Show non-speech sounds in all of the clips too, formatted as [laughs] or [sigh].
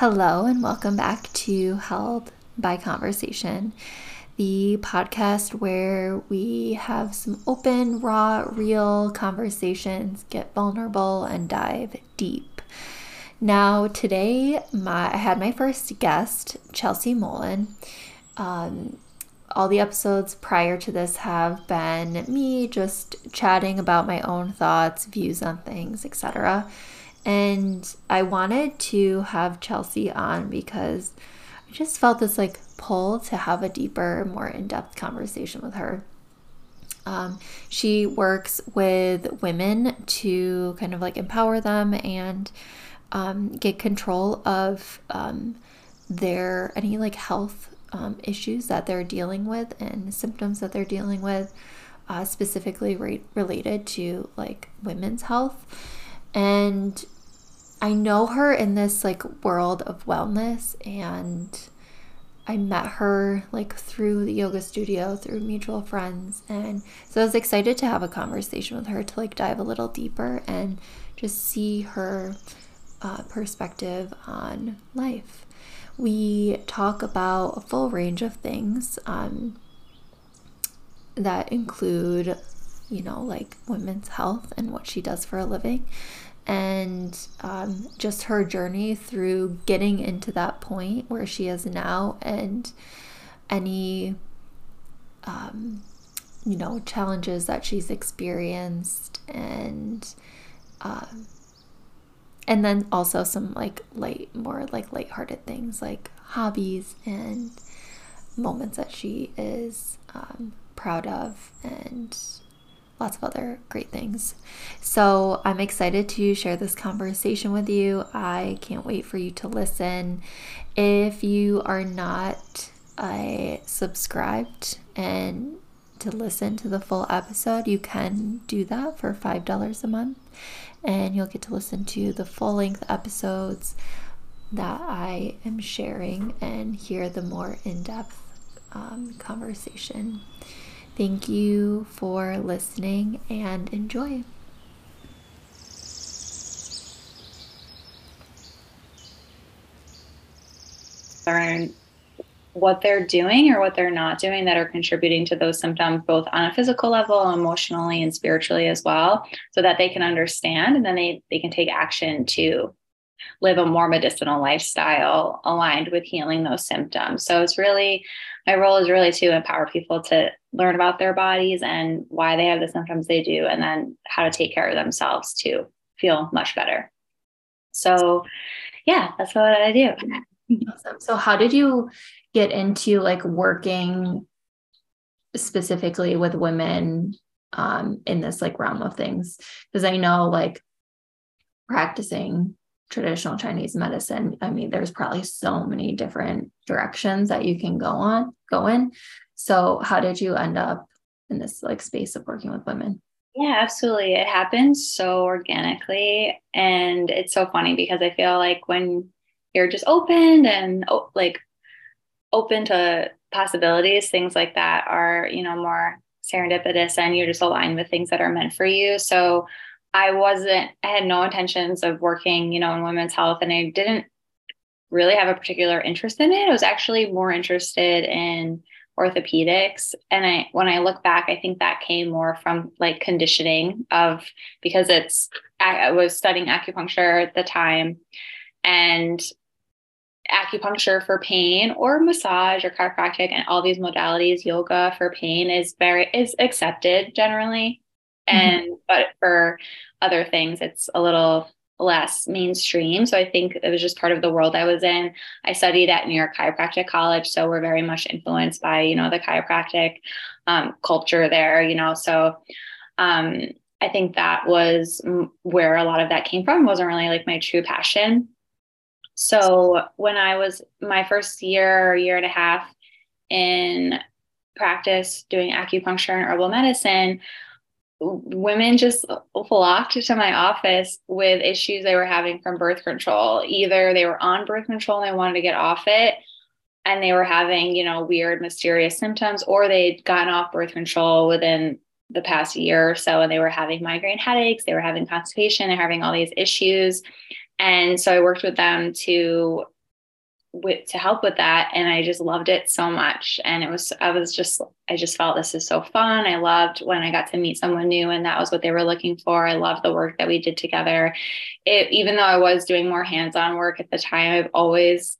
Hello, and welcome back to Held by Conversation, the podcast where we have some open, raw, real conversations, get vulnerable, and dive deep. Now, today, my I had my first guest, Chelsea Mullen. Um, all the episodes prior to this have been me just chatting about my own thoughts, views on things, etc. And I wanted to have Chelsea on because I just felt this like pull to have a deeper, more in depth conversation with her. Um, she works with women to kind of like empower them and um, get control of um, their any like health um, issues that they're dealing with and symptoms that they're dealing with, uh, specifically re- related to like women's health. And I know her in this like world of wellness and I met her like through the yoga studio through mutual friends and so I was excited to have a conversation with her to like dive a little deeper and just see her uh, perspective on life. We talk about a full range of things um, that include, you know, like women's health and what she does for a living, and um, just her journey through getting into that point where she is now and any um, you know challenges that she's experienced and um, and then also some like light more like lighthearted things like hobbies and moments that she is um, proud of and lots of other great things. So I'm excited to share this conversation with you. I can't wait for you to listen. If you are not uh, subscribed and to listen to the full episode, you can do that for $5 a month. And you'll get to listen to the full length episodes that I am sharing and hear the more in depth um, conversation. Thank you for listening and enjoy. Learn what they're doing or what they're not doing that are contributing to those symptoms, both on a physical level, emotionally, and spiritually as well, so that they can understand and then they, they can take action to live a more medicinal lifestyle aligned with healing those symptoms. So it's really my role is really to empower people to learn about their bodies and why they have the symptoms they do, and then how to take care of themselves to feel much better. So, yeah, that's what I do. Awesome. So, how did you get into like working specifically with women um, in this like realm of things? Because I know like practicing traditional Chinese medicine, I mean, there's probably so many different directions that you can go on, go in. So how did you end up in this like space of working with women? Yeah, absolutely. It happens so organically. And it's so funny because I feel like when you're just open and like open to possibilities, things like that are, you know, more serendipitous and you're just aligned with things that are meant for you. So I wasn't, I had no intentions of working, you know, in women's health and I didn't really have a particular interest in it. I was actually more interested in orthopedics. And I, when I look back, I think that came more from like conditioning of, because it's, I was studying acupuncture at the time and acupuncture for pain or massage or chiropractic and all these modalities yoga for pain is very is accepted generally Mm-hmm. and mm-hmm. but for other things it's a little less mainstream. So i think it was just part of the world i was in. I studied at new york chiropractic college so we're very much influenced by you know the chiropractic um, culture there you know so um, i think that was where a lot of that came from wasn't really like my true passion. So when i was my first year year and a half in practice doing acupuncture and herbal medicine women just flocked to my office with issues they were having from birth control. Either they were on birth control and they wanted to get off it and they were having, you know, weird, mysterious symptoms, or they'd gotten off birth control within the past year or so and they were having migraine headaches, they were having constipation, they're having all these issues. And so I worked with them to with to help with that and i just loved it so much. And it was i was just i just felt this is so fun. I loved when i got to meet someone new and that was what they were looking for. I loved the work that we did together. It, even though i was doing more hands-on work at the time i've always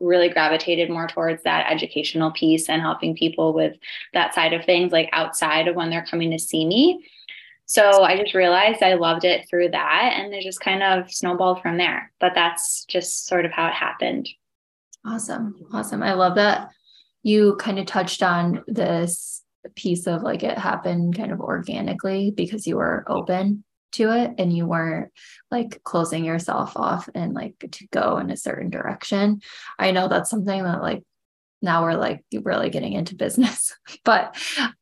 really gravitated more towards that educational piece and helping people with that side of things like outside of when they're coming to see me. So I just realized I loved it through that and it just kind of snowballed from there. But that's just sort of how it happened. Awesome. Awesome. I love that you kind of touched on this piece of like it happened kind of organically because you were open to it and you weren't like closing yourself off and like to go in a certain direction. I know that's something that like now we're like really getting into business, [laughs] but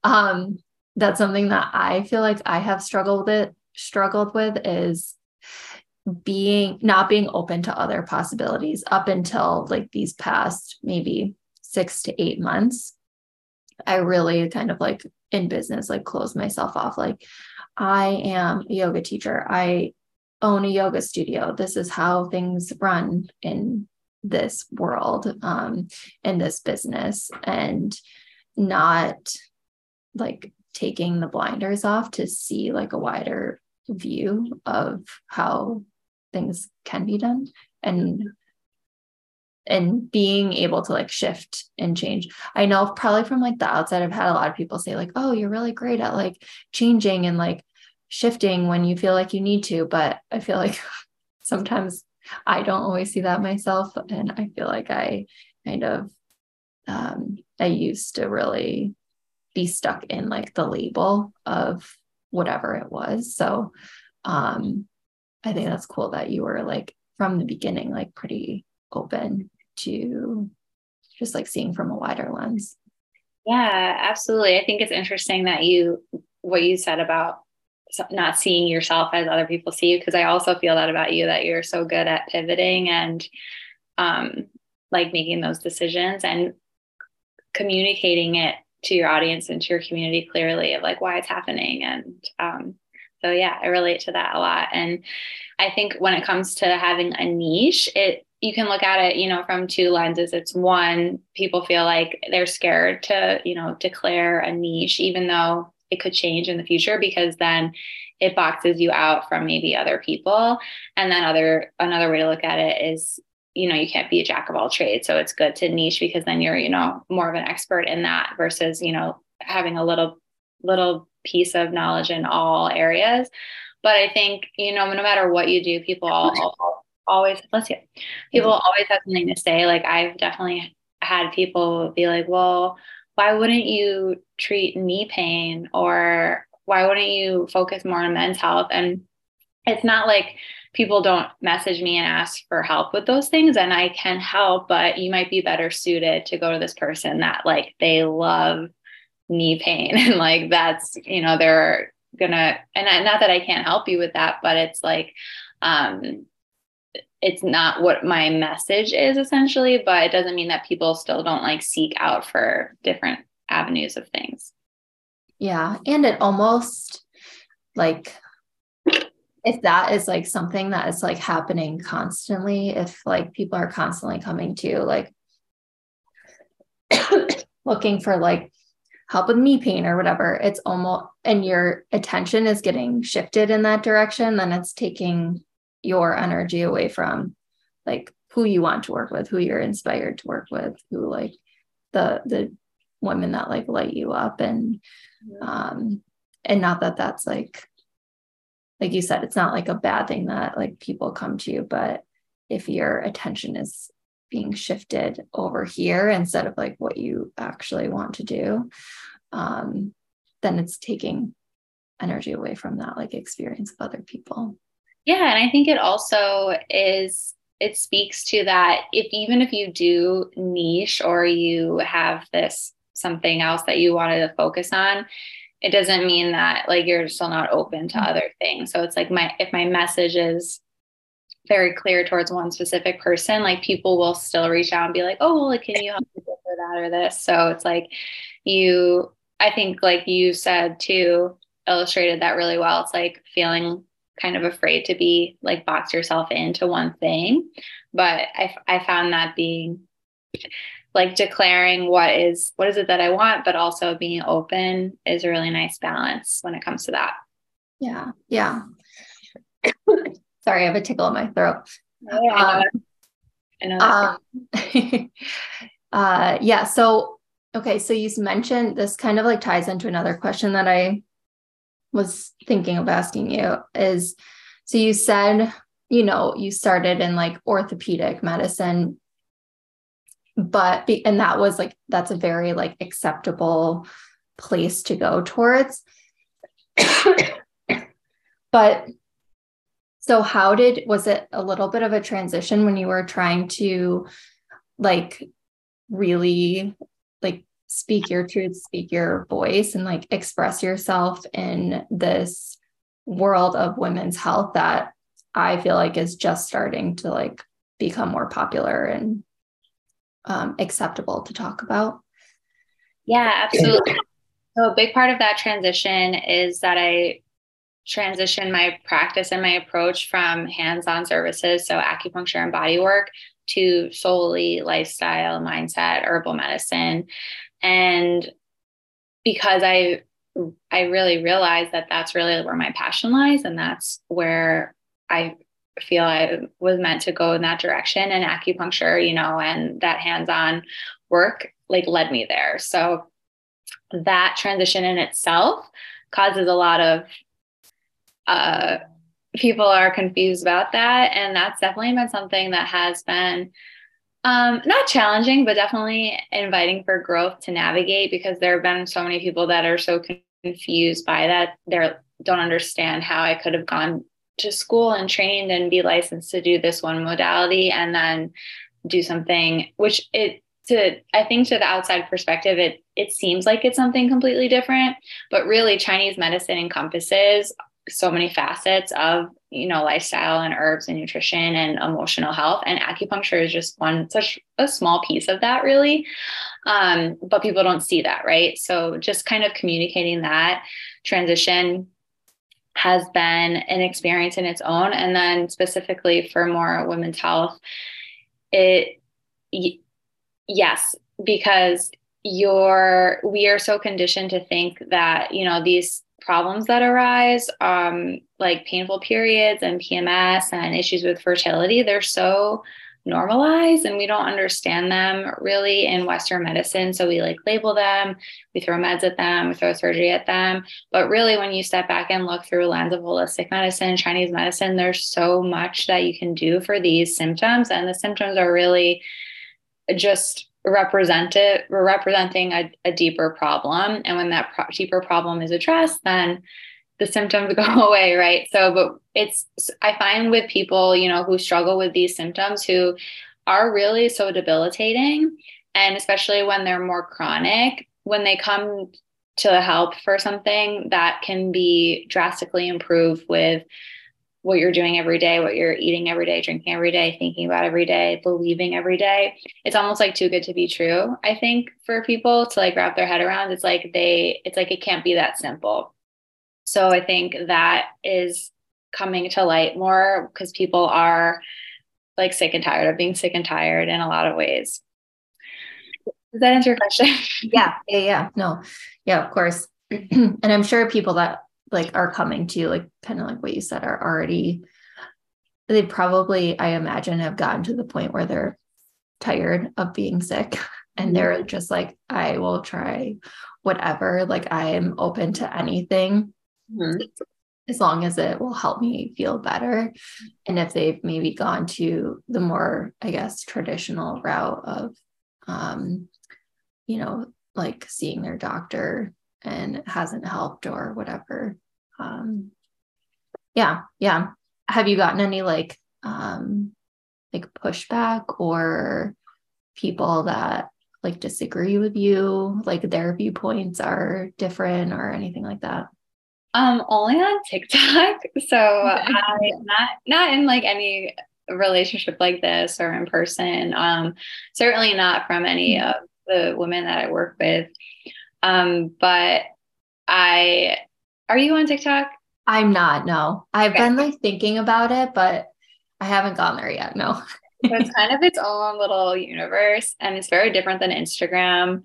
um that's something that I feel like I have struggled with struggled with is being not being open to other possibilities up until like these past maybe 6 to 8 months I really kind of like in business like closed myself off. Like I am a yoga teacher. I own a yoga studio. This is how things run in this world um in this business and not like taking the blinders off to see like a wider view of how things can be done and and being able to like shift and change. I know probably from like the outside, I've had a lot of people say, like, oh, you're really great at like changing and like shifting when you feel like you need to. But I feel like [laughs] sometimes I don't always see that myself. And I feel like I kind of um I used to really be stuck in like the label of whatever it was. So um I think that's cool that you were like from the beginning like pretty open to just like seeing from a wider lens. Yeah, absolutely. I think it's interesting that you what you said about not seeing yourself as other people see you because I also feel that about you that you're so good at pivoting and um like making those decisions and communicating it to your audience and to your community clearly of like why it's happening and um, so yeah i relate to that a lot. And i think when it comes to having a niche it you can look at it you know from two lenses. It's one people feel like they're scared to you know declare a niche even though it could change in the future because then it boxes you out from maybe other people. And then other another way to look at it is you know you can't be a jack of all trades. So it's good to niche because then you're you know more of an expert in that versus you know having a little little piece of knowledge in all areas. But i think you know no matter what you do people all, always let's see people mm-hmm. always have something to say. Like i've definitely had people be like well why wouldn't you treat knee pain or why wouldn't you focus more on men's health? And it's not like people don't message me and ask for help with those things and I can help, but you might be better suited to go to this person that like they love knee pain [laughs] and like that's, you know, they're gonna and not that I can't help you with that, but it's like um it's not what my message is essentially, but it doesn't mean that people still don't like seek out for different avenues of things. Yeah. And it almost like if that is like something that is like happening constantly, if like people are constantly coming to like [coughs] looking for like help with knee pain or whatever, it's almost and your attention is getting shifted in that direction, then it's taking your energy away from like who you want to work with, who you're inspired to work with, who like the the women that like light you up and um and not that that's like like you said, it's not like a bad thing that like people come to you, but if your attention is being shifted over here instead of like what you actually want to do, um, then it's taking energy away from that like experience of other people. Yeah. And I think it also is it speaks to that if even if you do niche or you have this something else that you wanted to focus on it doesn't mean that like you're still not open to mm-hmm. other things. So it's like my if my message is very clear towards one specific person, like people will still reach out and be like, oh, well, like, can you help me for that or this? So it's like you, I think, like you said too, illustrated that really well. It's like feeling kind of afraid to be like box yourself into one thing. But I, I found that being like declaring what is what is it that I want, but also being open is a really nice balance when it comes to that. Yeah. Yeah. Sorry, I have a tickle in my throat. Yeah. Um, um, [laughs] uh, yeah. So, okay. So you mentioned this kind of like ties into another question that I was thinking of asking you is so you said, you know, you started in like orthopedic medicine, but, be, and that was like, that's a very like acceptable place to go towards. [coughs] but so how did was it a little bit of a transition when you were trying to like really like speak your truth, speak your voice and like express yourself in this world of women's health that I feel like is just starting to like become more popular and um, acceptable to talk about. Yeah, absolutely. So a big part of that transition is that I transition my practice and my approach from hands-on services, so acupuncture and body work, to solely lifestyle, mindset, herbal medicine. And because I I really realized that that's really where my passion lies and that's where I feel I was meant to go in that direction and acupuncture, you know, and that hands-on work like led me there. So that transition in itself causes a lot of uh, people are confused about that. And that's definitely been something that has been um, not challenging, but definitely inviting for growth to navigate because there have been so many people that are so confused by that. They don't understand how I could have gone to school and trained and be licensed to do this one modality and then do something which it to I think to the outside perspective it it seems like it's something completely different but really Chinese medicine encompasses so many facets of you know lifestyle and herbs and nutrition and emotional health. And acupuncture is just one such a small piece of that really. Um, but people don't see that right? So just kind of communicating that transition has been an experience in its own. And then specifically for more women's health it y- yes because you're we are so conditioned to think that you know these problems that arise, um, like painful periods and PMS and issues with fertility, they're so normalized and we don't understand them really in Western medicine. So we like label them, we throw meds at them, we throw surgery at them. But really, when you step back and look through a lens of holistic medicine, Chinese medicine, there's so much that you can do for these symptoms. And the symptoms are really just represented we're representing a, a deeper problem. And when that pro- deeper problem is addressed then the symptoms [laughs] go away right? So but it's i find with people you know who struggle with these symptoms who are really so debilitating. And especially when they're more chronic when they come to help for something that can be drastically improved with what you're doing every day, what you're eating every day, drinking every day, thinking about every day, believing every day. It's almost like too good to be true, I think, for people to like wrap their head around. It's like they, it's like it can't be that simple. So I think that is coming to light more because people are like sick and tired of being sick and tired in a lot of ways. Does that answer your question? yeah, yeah, yeah. No, yeah, of course. [clears throat] and I'm sure people that like are coming to like kind of like what you said are already they probably i imagine have gotten to the point where they're tired of being sick [laughs] and they're just like i will try whatever like i am open to anything mm-hmm. as long as it will help me feel better and if they've maybe gone to the more i guess traditional route of um you know like seeing their doctor and hasn't helped or whatever. Um, yeah, yeah. Have you gotten any like um, like pushback or people that like disagree with you, like their viewpoints are different or anything like that? Um, only on TikTok. [laughs] So okay. I not not in like any relationship like this or in person. Um, certainly not from any mm-hmm. of the women that I work with. Um, but I, are you on TikTok? I'm not, no. I've okay. been like thinking about it, but I haven't gone there yet. No. it's kind of its own little universe and it's very different than Instagram.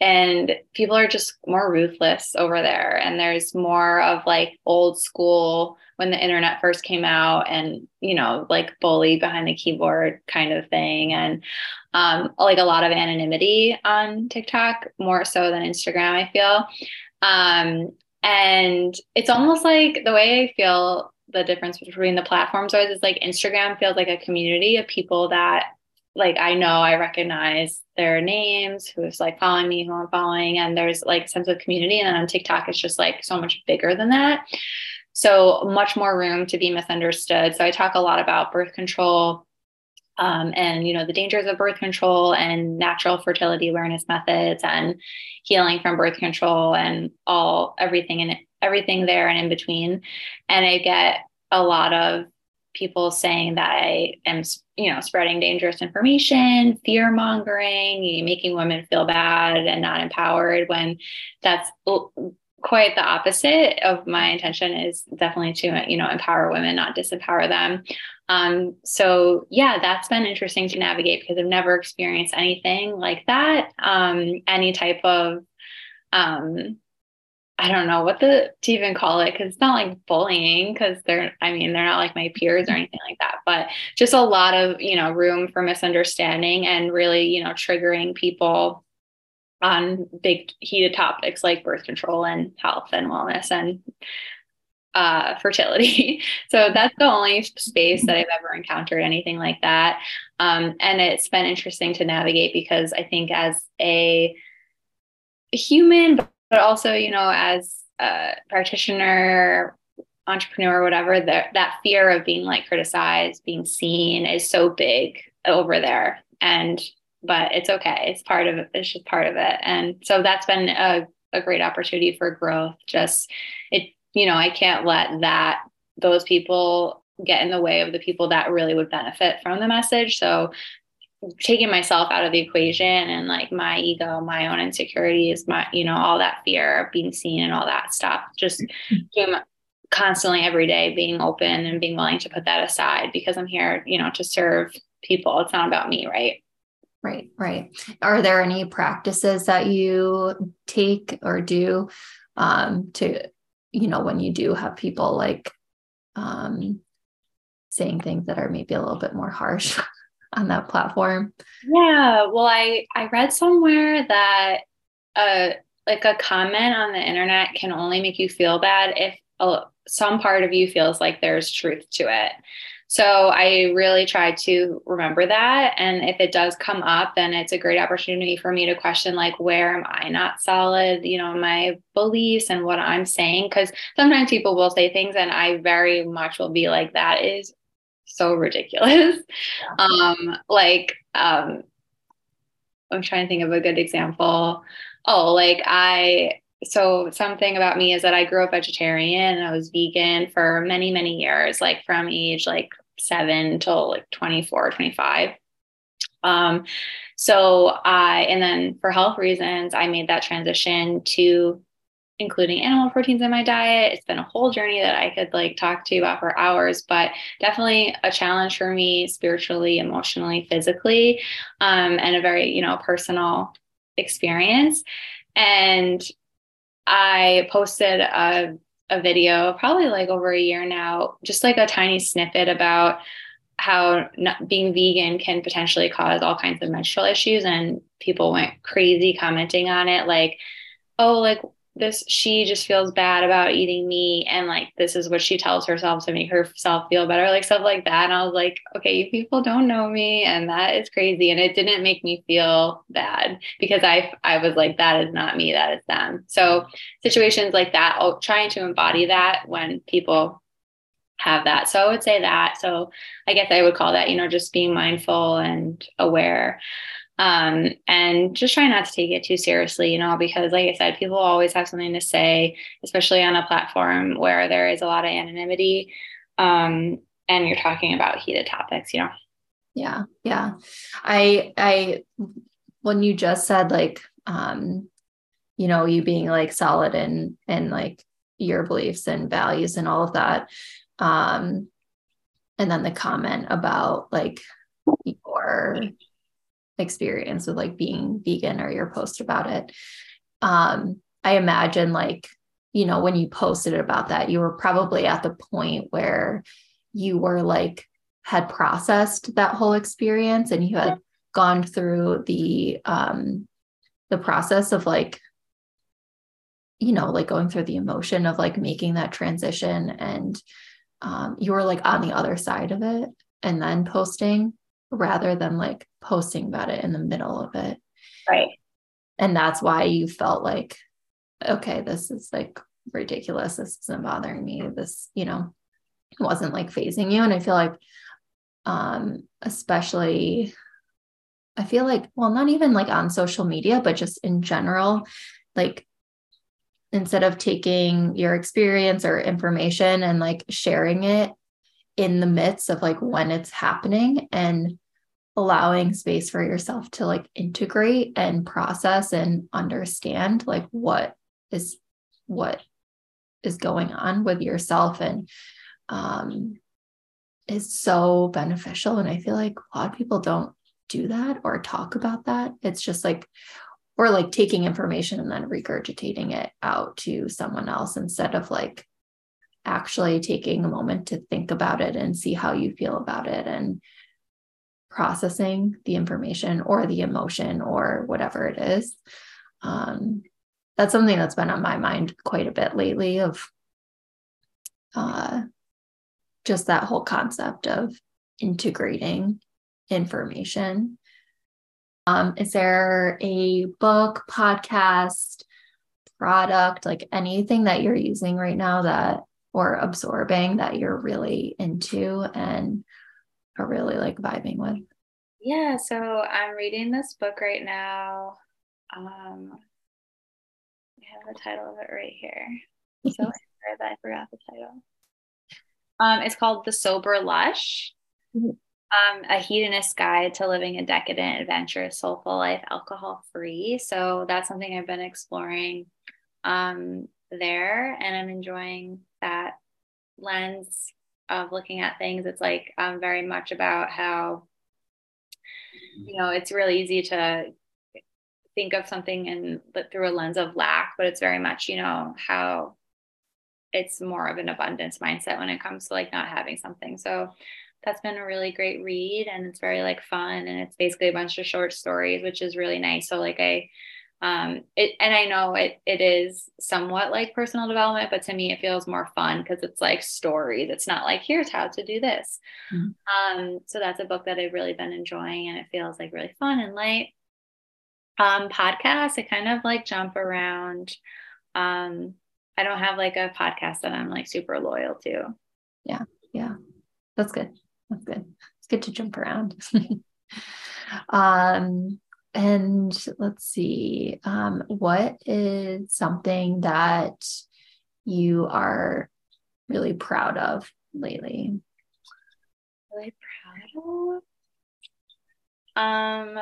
And people are just more ruthless over there. And there's more of like old school when the internet first came out and, you know, like bully behind the keyboard kind of thing. And um, like a lot of anonymity on TikTok, more so than Instagram, I feel. Um, and it's almost like the way I feel the difference between the platforms is like Instagram feels like a community of people that like I know I recognize their names, who's like following me, who I'm following, and there's like sense of community. And then on TikTok, it's just like so much bigger than that. So much more room to be misunderstood. So I talk a lot about birth control um, and you know the dangers of birth control and natural fertility awareness methods and healing from birth control and all everything and everything there and in between and i get a lot of people saying that i am you know spreading dangerous information fear mongering making women feel bad and not empowered when that's quite the opposite of my intention is definitely to you know empower women not disempower them. Um, so yeah that's been interesting to navigate because i've never experienced anything like that. Um, any type of um, i don't know what the to even call it because it's not like bullying because they're i mean they're not like my peers or anything like that but just a lot of you know room for misunderstanding and really you know triggering people on big heated topics like birth control and health and wellness and uh, fertility. [laughs] so that's the only space that I've ever encountered anything like that. Um, and it's been interesting to navigate because I think as a human, but also, you know, as a practitioner, entrepreneur, whatever, that that fear of being like criticized, being seen is so big over there. And but it's okay. It's part of it. It's just part of it. And so that's been a, a great opportunity for growth. Just it, you know, I can't let that, those people get in the way of the people that really would benefit from the message. So taking myself out of the equation and like my ego, my own insecurities, my, you know, all that fear of being seen and all that stuff, just [laughs] constantly every day being open and being willing to put that aside because I'm here, you know, to serve people. It's not about me, right? Right, right. Are there any practices that you take or do um, to, you know, when you do have people like um, saying things that are maybe a little bit more harsh [laughs] on that platform? Yeah. Well, I I read somewhere that uh like a comment on the internet can only make you feel bad if a, some part of you feels like there's truth to it. So I really try to remember that. And if it does come up, then it's a great opportunity for me to question, like, where am I not solid, you know, my beliefs and what I'm saying? Because sometimes people will say things and I very much will be like, that is so ridiculous. Um, like, um, I'm trying to think of a good example. Oh, like I so something about me is that I grew up vegetarian and I was vegan for many, many years, like from age like seven till like 24, 25. Um, so I, and then for health reasons, I made that transition to including animal proteins in my diet. It's been a whole journey that I could like talk to you about for hours, but definitely a challenge for me spiritually, emotionally, physically, um, and a very, you know, personal experience. And I posted a, a video probably like over a year now, just like a tiny snippet about how not, being vegan can potentially cause all kinds of menstrual issues. And people went crazy commenting on it, like, oh, like this she just feels bad about eating meat and like this is what she tells herself to make herself feel better like stuff like that. And i was like okay you people don't know me and that is crazy. And it didn't make me feel bad because i i was like that is not me that is them. So situations like that oh, trying to embody that when people have that. So i would say that. So i guess i would call that you know just being mindful and aware um, and just try not to take it too seriously, you know, because like I said, people always have something to say, especially on a platform where there is a lot of anonymity. Um, and you're talking about heated topics, you know. Yeah, yeah. I I when you just said like um, you know, you being like solid and and like your beliefs and values and all of that. Um, and then the comment about like your experience with like being vegan or your post about it. Um, I imagine like, you know, when you posted about that, you were probably at the point where you were like, had processed that whole experience and you had gone through the um the process of like you know like going through the emotion of like making that transition and um, you were like on the other side of it and then posting rather than like posting about it in the middle of it. Right. And that's why you felt like okay this is like ridiculous. This isn't bothering me. This you know wasn't like fazing you. And i feel like um especially i feel like well not even like on social media but just in general like instead of taking your experience or information and like sharing it in the midst of like when it's happening and allowing space for yourself to like integrate and process and understand like what is what is going on with yourself and um is so beneficial. And i feel like a lot of people don't do that or talk about that. It's just like or like taking information and then regurgitating it out to someone else instead of like actually taking a moment to think about it and see how you feel about it and processing the information or the emotion or whatever it is. Um, that's something that's been on my mind quite a bit lately of uh, just that whole concept of integrating information um, is there a book, podcast, product, like anything that you're using right now that or absorbing that you're really into and are really like vibing with? Yeah, so I'm reading this book right now. Um, I have the title of it right here. So [laughs] sorry that I forgot the title. Um, it's called The Sober Lush. Mm-hmm. Um, a hedonist guide to living a decadent, adventurous, soulful life, alcohol free. So that's something I've been exploring um, there, and I'm enjoying that lens of looking at things. It's like um, very much about how you know it's really easy to think of something and through a lens of lack, but it's very much you know how it's more of an abundance mindset when it comes to like not having something. So that's been a really great read and it's very like fun and it's basically a bunch of short stories which is really nice so like i um it and i know it it is somewhat like personal development but to me it feels more fun because it's like stories. It's not like here's how to do this. Mm-hmm. um so that's a book that i've really been enjoying and it feels like really fun and light. Um podcasts i kind of like jump around. Um i don't have like a podcast that i'm like super loyal to. Yeah yeah. That's good. That's good. It's good to jump around. [laughs] um, and let's see, um, what is something that you are really proud of lately? Really proud of? Um,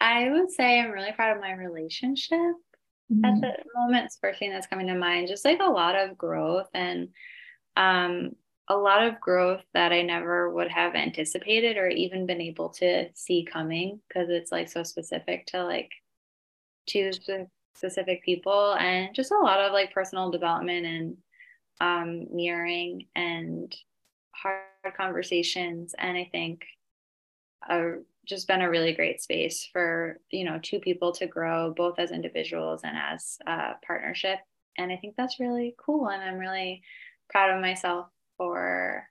I would say I'm really proud of my relationship mm-hmm. at the moment. It's first thing that's coming to mind. Just like a lot of growth and um a lot of growth that I never would have anticipated or even been able to see coming because it's like so specific to like two specific people and just a lot of like personal development and um, mirroring and hard conversations. And I think uh, just been a really great space for you know two people to grow both as individuals and as a partnership and i think that's really cool and i'm really proud of myself for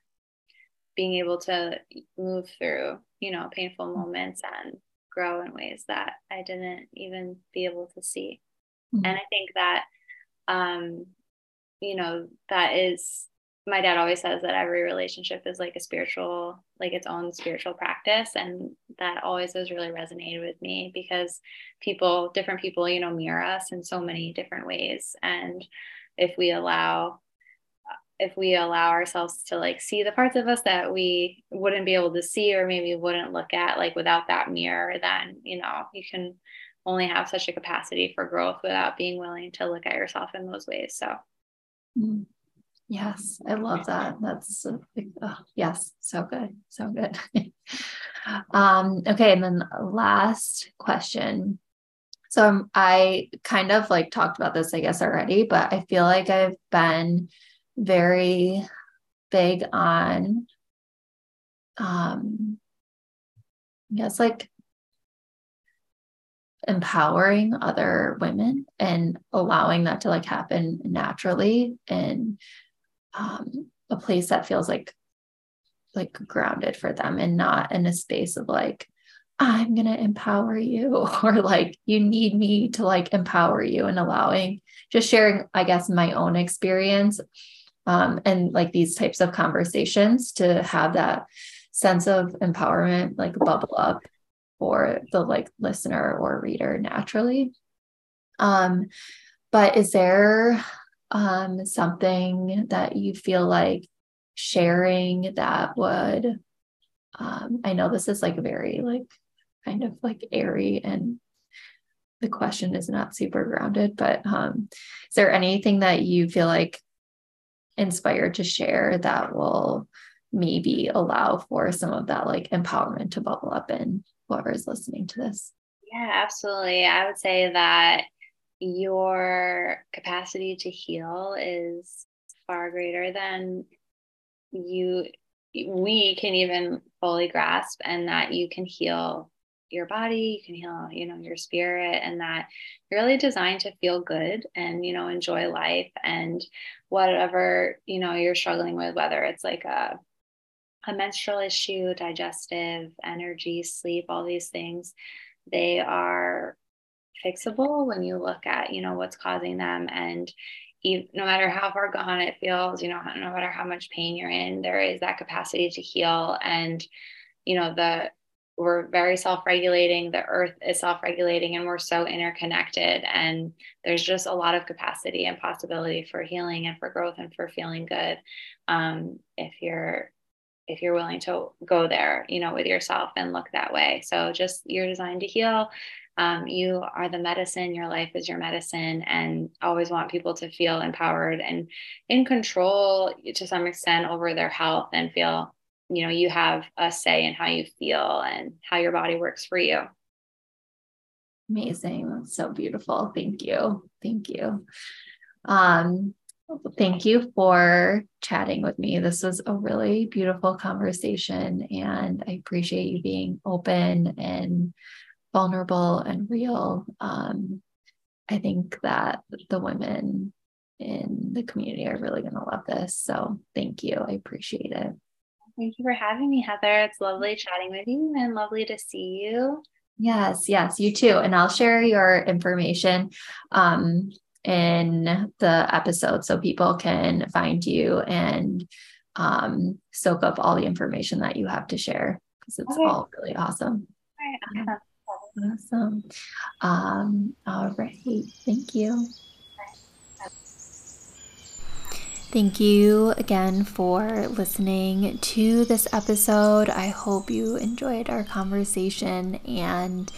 being able to move through, you know, painful mm-hmm. moments and grow in ways that I didn't even be able to see. Mm-hmm. And I think that, um, you know, that is, my dad always says that every relationship is like a spiritual, like its own spiritual practice. And that always has really resonated with me because people, different people, you know, mirror us in so many different ways. And if we allow if we allow ourselves to like see the parts of us that we wouldn't be able to see or maybe wouldn't look at like without that mirror then you know you can only have such a capacity for growth without being willing to look at yourself in those ways. So, mm. yes, I love that. That's oh, yes, so good, so good. [laughs] um, okay, and then last question. So um, I kind of like talked about this, I guess, already, but I feel like I've been very big on um I guess like empowering other women and allowing that to like happen naturally in um, a place that feels like like grounded for them and not in a space of like i'm going to empower you [laughs] or like you need me to like empower you and allowing just sharing i guess my own experience um, and like these types of conversations to have that sense of empowerment like bubble up for the like listener or reader naturally. Um, but is there um, something that you feel like sharing that would? Um, I know this is like very like kind of like airy and the question is not super grounded, but um, is there anything that you feel like inspired to share that will maybe allow for some of that like empowerment to bubble up in whoever is listening to this. Yeah, absolutely. I would say that your capacity to heal is far greater than you we can even fully grasp and that you can heal your body you can heal you know your spirit and that you're really designed to feel good and you know enjoy life and whatever you know you're struggling with whether it's like a a menstrual issue, digestive, energy, sleep, all these things, they are fixable when you look at, you know, what's causing them. And even, no matter how far gone it feels, you know, no matter how much pain you're in, there is that capacity to heal. And, you know, the, we're very self-regulating the earth is self-regulating and we're so interconnected and there's just a lot of capacity and possibility for healing and for growth and for feeling good um, if you're if you're willing to go there, you know, with yourself and look that way. So just you're designed to heal. Um, you are the medicine. Your life is your medicine, and always want people to feel empowered and in control to some extent over their health and feel, you know, you have a say in how you feel and how your body works for you. Amazing. So beautiful. Thank you. Thank you. Um, Thank you for chatting with me. This was a really beautiful conversation, and I appreciate you being open and vulnerable and real. Um, I think that the women in the community are really going to love this. So, thank you. I appreciate it. Thank you for having me, Heather. It's lovely chatting with you and lovely to see you. Yes, yes, you too. And I'll share your information. Um, in the episode so people can find you and um, soak up all the information that you have to share because it's okay. all really awesome. Right. Awesome. Um, all right. Thank you. Thank you again for listening to this episode. I hope you enjoyed our conversation and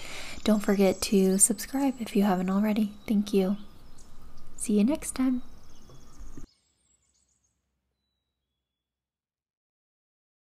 don't forget to subscribe if you haven't already. Thank you. See you next time.